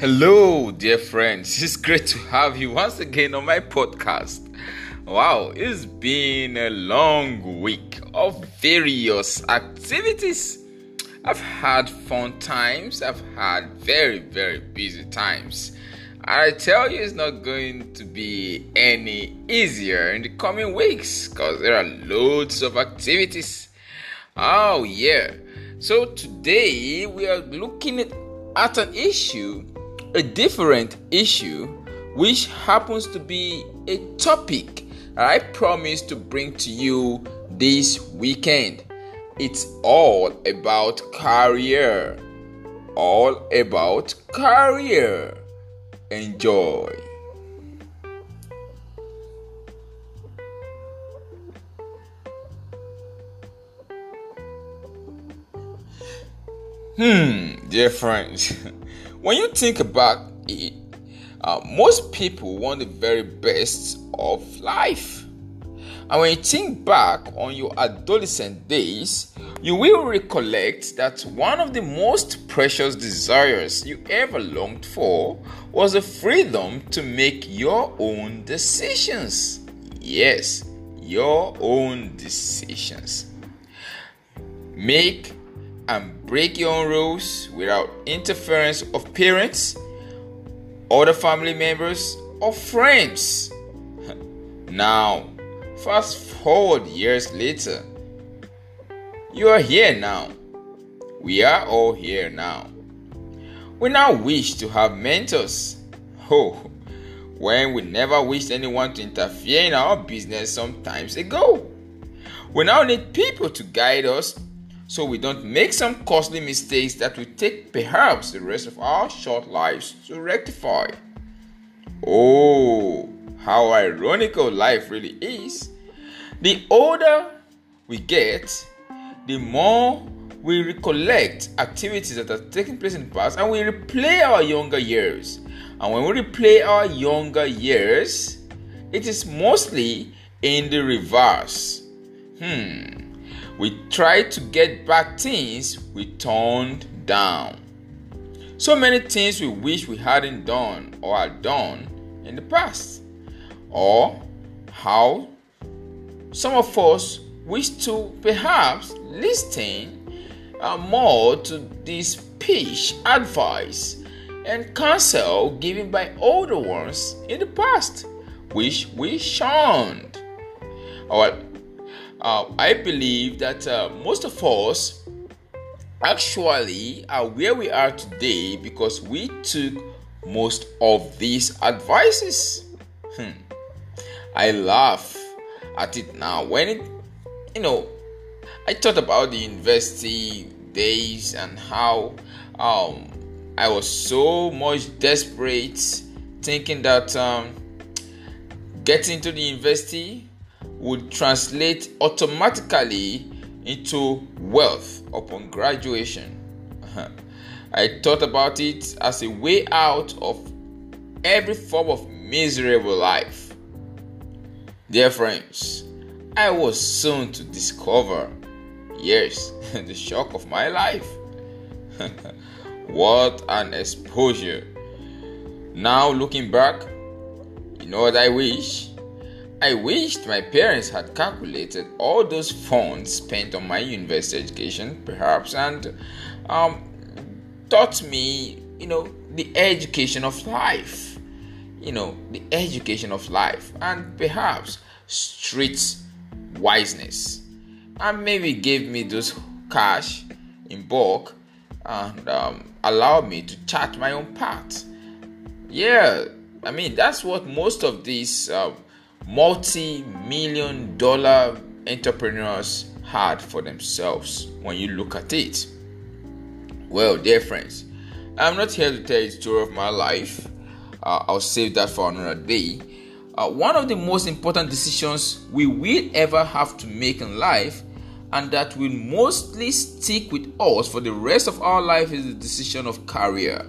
Hello, dear friends. It's great to have you once again on my podcast. Wow, it's been a long week of various activities. I've had fun times, I've had very, very busy times. I tell you, it's not going to be any easier in the coming weeks because there are loads of activities. Oh, yeah. So today we are looking at, an issue a different issue, which happens to be a topic I promise to bring to you this weekend. It's all about career. All about career. Enjoy. Hmm, dear friends. When you think about it, uh, most people want the very best of life. And when you think back on your adolescent days, you will recollect that one of the most precious desires you ever longed for was the freedom to make your own decisions. Yes, your own decisions. Make and break your own rules without interference of parents, other family members, or friends. Now, fast forward years later, you are here now. We are all here now. We now wish to have mentors. Oh, when we never wished anyone to interfere in our business some times ago. We now need people to guide us so we don't make some costly mistakes that will take perhaps the rest of our short lives to rectify. Oh, how ironical life really is. The older we get, the more we recollect activities that have taken place in the past and we replay our younger years. And when we replay our younger years, it is mostly in the reverse. Hmm. We tried to get back things we turned down. So many things we wish we hadn't done or had done in the past. Or how some of us wish to perhaps listen uh, more to this speech, advice, and counsel given by older ones in the past, which we shunned. Our uh, I believe that uh, most of us actually are where we are today because we took most of these advices. Hmm. I laugh at it now when it, you know, I thought about the university days and how um, I was so much desperate, thinking that um, getting to the university would translate automatically into wealth upon graduation. I thought about it as a way out of every form of miserable life. Dear friends, I was soon to discover, yes, the shock of my life. what an exposure. Now, looking back, you know what I wish? I wished my parents had calculated all those funds spent on my university education, perhaps, and um, taught me, you know, the education of life. You know, the education of life, and perhaps street wiseness. And maybe gave me those cash in bulk and um, allowed me to chart my own path. Yeah, I mean, that's what most of these. Uh, multi million dollar entrepreneurs had for themselves when you look at it. Well, dear friends, I'm not here to tell you the story of my life. Uh, I'll save that for another day. Uh, one of the most important decisions we will ever have to make in life, and that will mostly stick with us for the rest of our life, is the decision of career.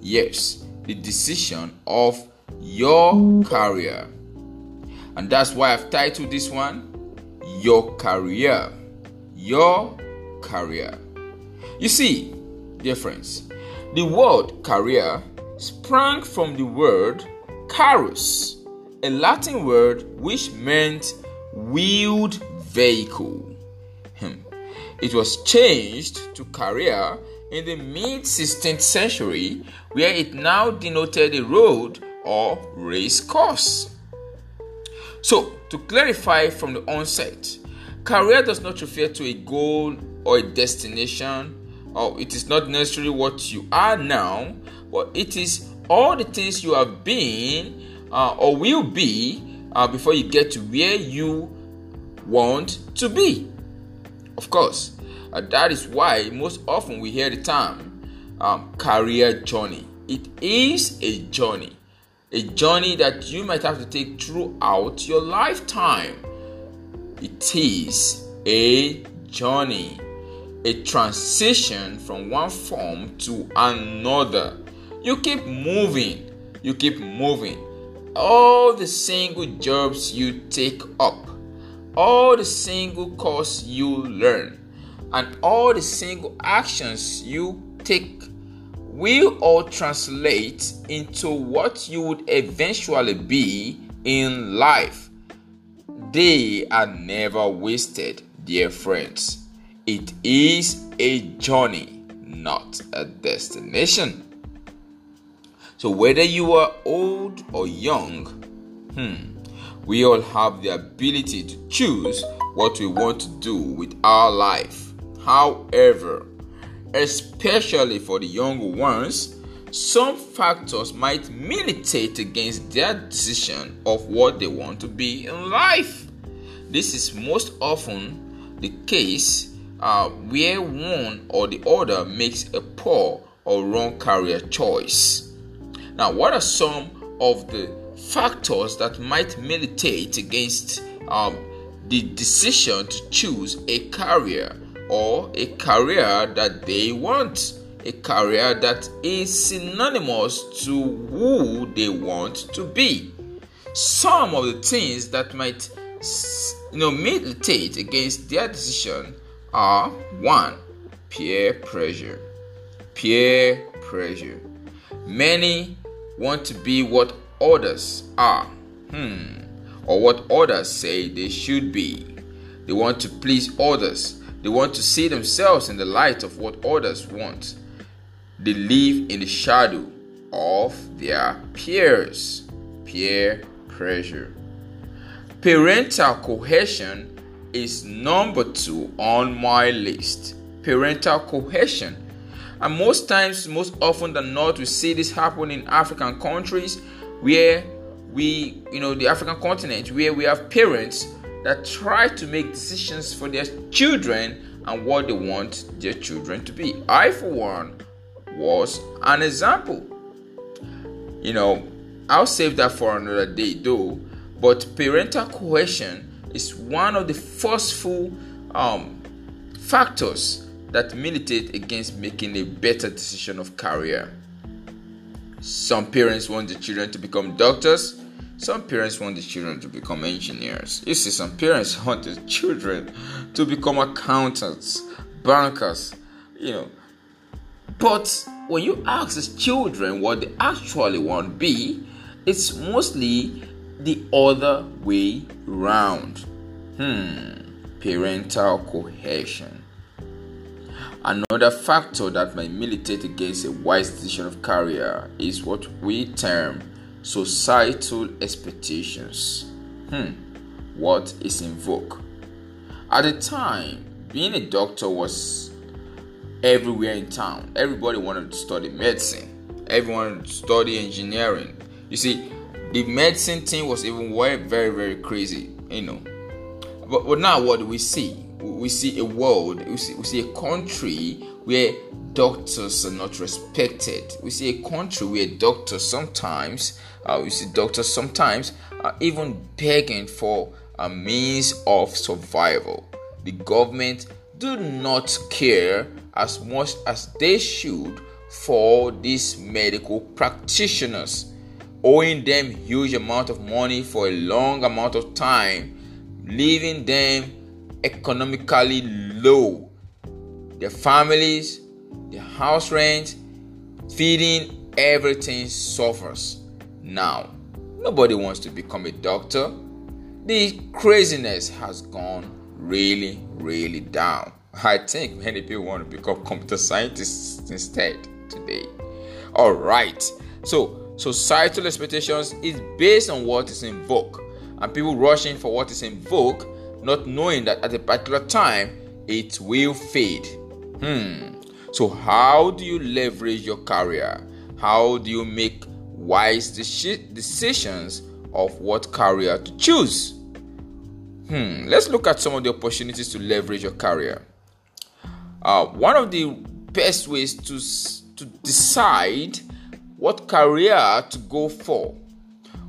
Yes, the decision of your career. And that's why I've titled this one Your Career. Your Career. You see, dear friends, the word career sprang from the word carrus, a Latin word which meant wheeled vehicle. Hmm. It was changed to career in the mid 16th century, where it now denoted a road or race course. So, to clarify from the onset, career does not refer to a goal or a destination, or it is not necessarily what you are now, but it is all the things you have been uh, or will be uh, before you get to where you want to be. Of course, uh, that is why most often we hear the term um, career journey. It is a journey a journey that you might have to take throughout your lifetime. It is a journey, a transition from one form to another. You keep moving, you keep moving. All the single jobs you take up, all the single course you learn, and all the single actions you take will all translate into what you would eventually be in life. They are never wasted, dear friends. It is a journey, not a destination. So, whether you are old or young, hmm, we all have the ability to choose what we want to do with our life. However, especially for the younger ones, some factors might militate against their decision of what they want to be in life. This is most often the case uh, where one or the other makes a poor or wrong career choice. Now, what are some of the factors that might militate against um, the decision to choose a career or a career that they want, a career that is synonymous to who they want to be. Some of the things that might you know militate against their decision are one peer pressure. Peer pressure. Many want to be what others are hmm or what others say they should be. They want to please others they want to see themselves in the light of what others want. They live in the shadow of their peers. Peer pressure. Parental cohesion is number two on my list. Parental cohesion. And most times, most often than not, we see this happen in African countries where we, you know, the African continent, where we have parents that try to make decisions for their children and what they want their children to be. I, for one, was an example. You know, I'll save that for another day though. But parental cohesion is one of the forceful um, factors that militate against making a better decision of career. Some parents want the children to become doctors, some parents want the children to become engineers. You see, some parents want the children to become accountants, bankers, you know. But when you ask the children what they actually want to be, it's mostly the other way round. Hmm, parental cohesion. Another factor that might militate against a wise decision of career is what we term societal expectations. Hmm, what is in vogue? At the time, being a doctor was everywhere in town. Everybody wanted to study medicine, everyone wanted to study engineering. You see, the medicine thing was even very, very, very crazy, you know. But, but now, what do we see? We see a world, we see, we see a country where doctors are not respected. We see a country where doctors sometimes, uh, we see doctors sometimes are even begging for a means of survival. The government do not care as much as they should for these medical practitioners, owing them huge amount of money for a long amount of time, leaving them economically low. Their families, their house rent, feeding everything suffers. Now, nobody wants to become a doctor. The craziness has gone really, really down. I think many people want to become computer scientists instead today. All right. So, societal expectations is based on what is in vogue, and people rushing for what is in vogue, not knowing that at a particular time it will fade. Hmm. So, how do you leverage your career? How do you make wise decisions of what career to choose? Hmm. Let's look at some of the opportunities to leverage your career. Uh, one of the best ways to to decide what career to go for.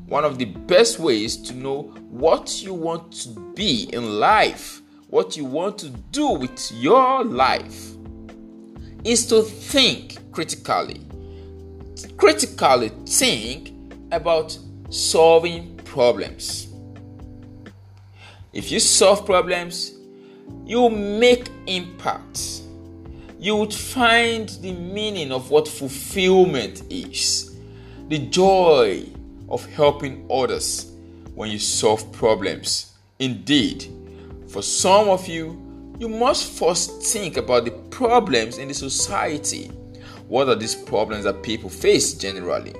One of the best ways to know what you want to be in life, what you want to do with your life, is to think critically. Critically think about solving problems. If you solve problems, you make impact you would find the meaning of what fulfillment is, the joy of helping others when you solve problems. Indeed, for some of you, you must first think about the problems in the society. What are these problems that people face generally?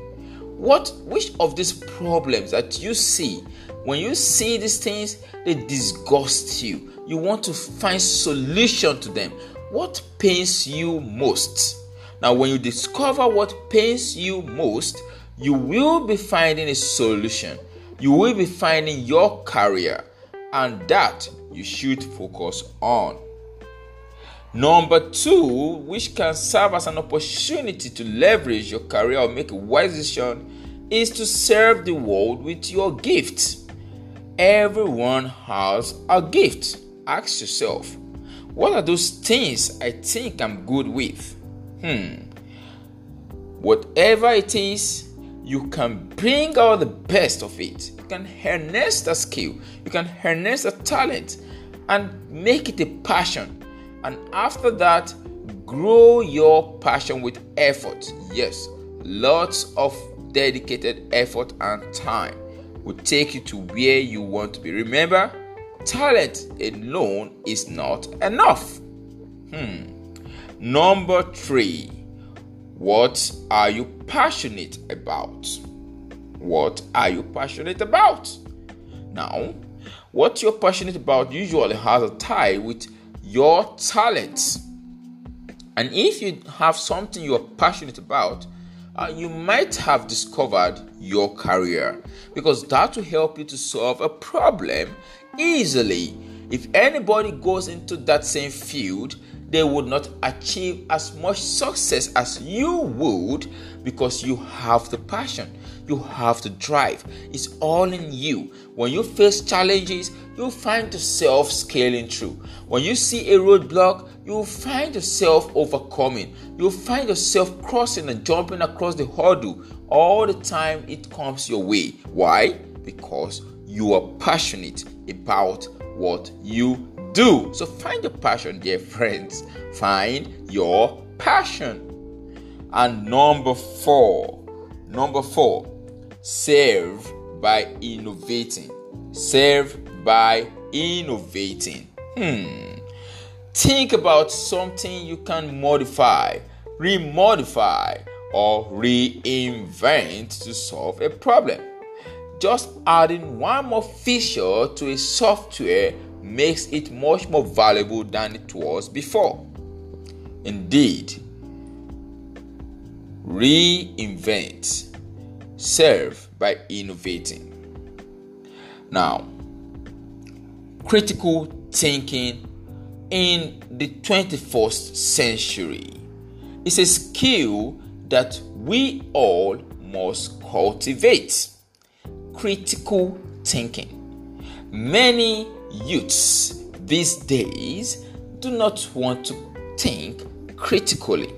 What which of these problems that you see when you see these things they disgust you you want to find solution to them what pains you most? Now, when you discover what pains you most, you will be finding a solution. You will be finding your career, and that you should focus on. Number two, which can serve as an opportunity to leverage your career or make a wise decision, is to serve the world with your gift. Everyone has a gift. Ask yourself, what are those things I think I'm good with? Hmm. Whatever it is, you can bring out the best of it. Can harness the skill, you can harness the talent, and make it a passion. And after that, grow your passion with effort. Yes, lots of dedicated effort and time will take you to where you want to be. Remember, talent alone is not enough. Hmm. Number three, what are you passionate about? What are you passionate about? Now, what you're passionate about usually has a tie with your talents. And if you have something you're passionate about, uh, you might have discovered your career because that will help you to solve a problem easily. If anybody goes into that same field, they would not achieve as much success as you would because you have the passion, you have the drive. It's all in you. When you face challenges, you'll find yourself scaling through. When you see a roadblock, you'll find yourself overcoming. You'll find yourself crossing and jumping across the hurdle all the time it comes your way. Why? Because you are passionate about what you do. So find your passion, dear friends. Find your passion. And number four, number four, serve by innovating. Serve by innovating. Hmm. Think about something you can modify, remodify, or reinvent to solve a problem. Just adding one more feature to a software makes it much more valuable than it was before. Indeed, reinvent, serve by innovating. Now, critical thinking in the 21st century is a skill that we all must cultivate critical thinking. Many youths these days do not want to think critically.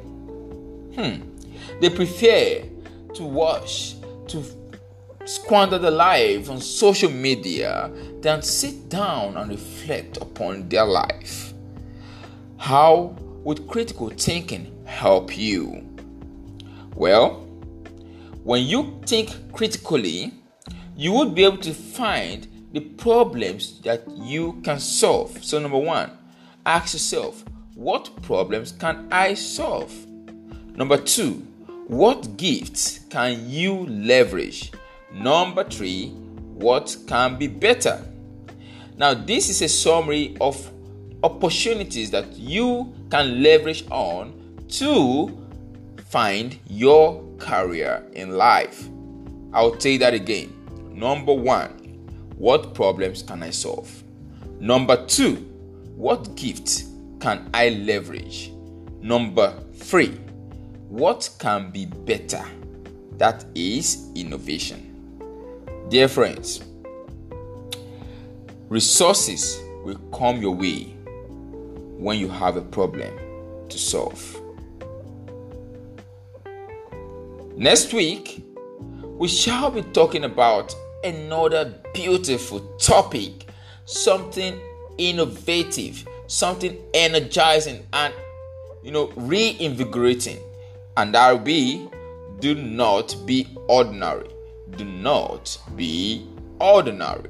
Hmm. They prefer to watch, to squander their life on social media than sit down and reflect upon their life. How would critical thinking help you? Well, When you think critically, you would be able to find the problems that you can solve. So, number one, ask yourself, what problems can I solve? Number two, what gifts can you leverage? Number three, what can be better? Now, this is a summary of opportunities that you can leverage on to find your career in life. I'll say that again. Number one, what problems can I solve? Number two, what gifts can I leverage? Number three, what can be better? That is innovation. Dear friends, resources will come your way when you have a problem to solve. Next week, we shall be talking about another beautiful topic, something innovative, something energizing, and you know, reinvigorating. And that will be do not be ordinary. Do not be ordinary.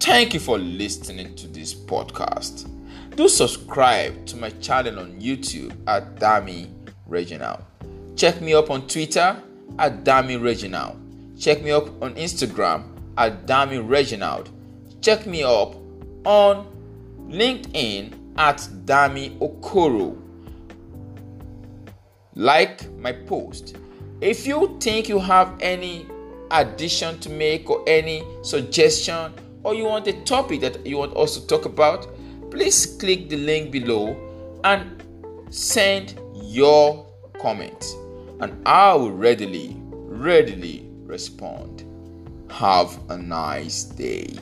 Thank you for listening to this podcast. Do subscribe to my channel on YouTube at Dami Reginald. Check me up on Twitter at Dami Reginald. Check me up on Instagram at Dami Reginald. Check me up on LinkedIn at Dami Okoro. Like my post. If you think you have any addition to make or any suggestion or you want a topic that you want us to talk about, please click the link below and send your comment and I will readily, readily respond. Have a nice day.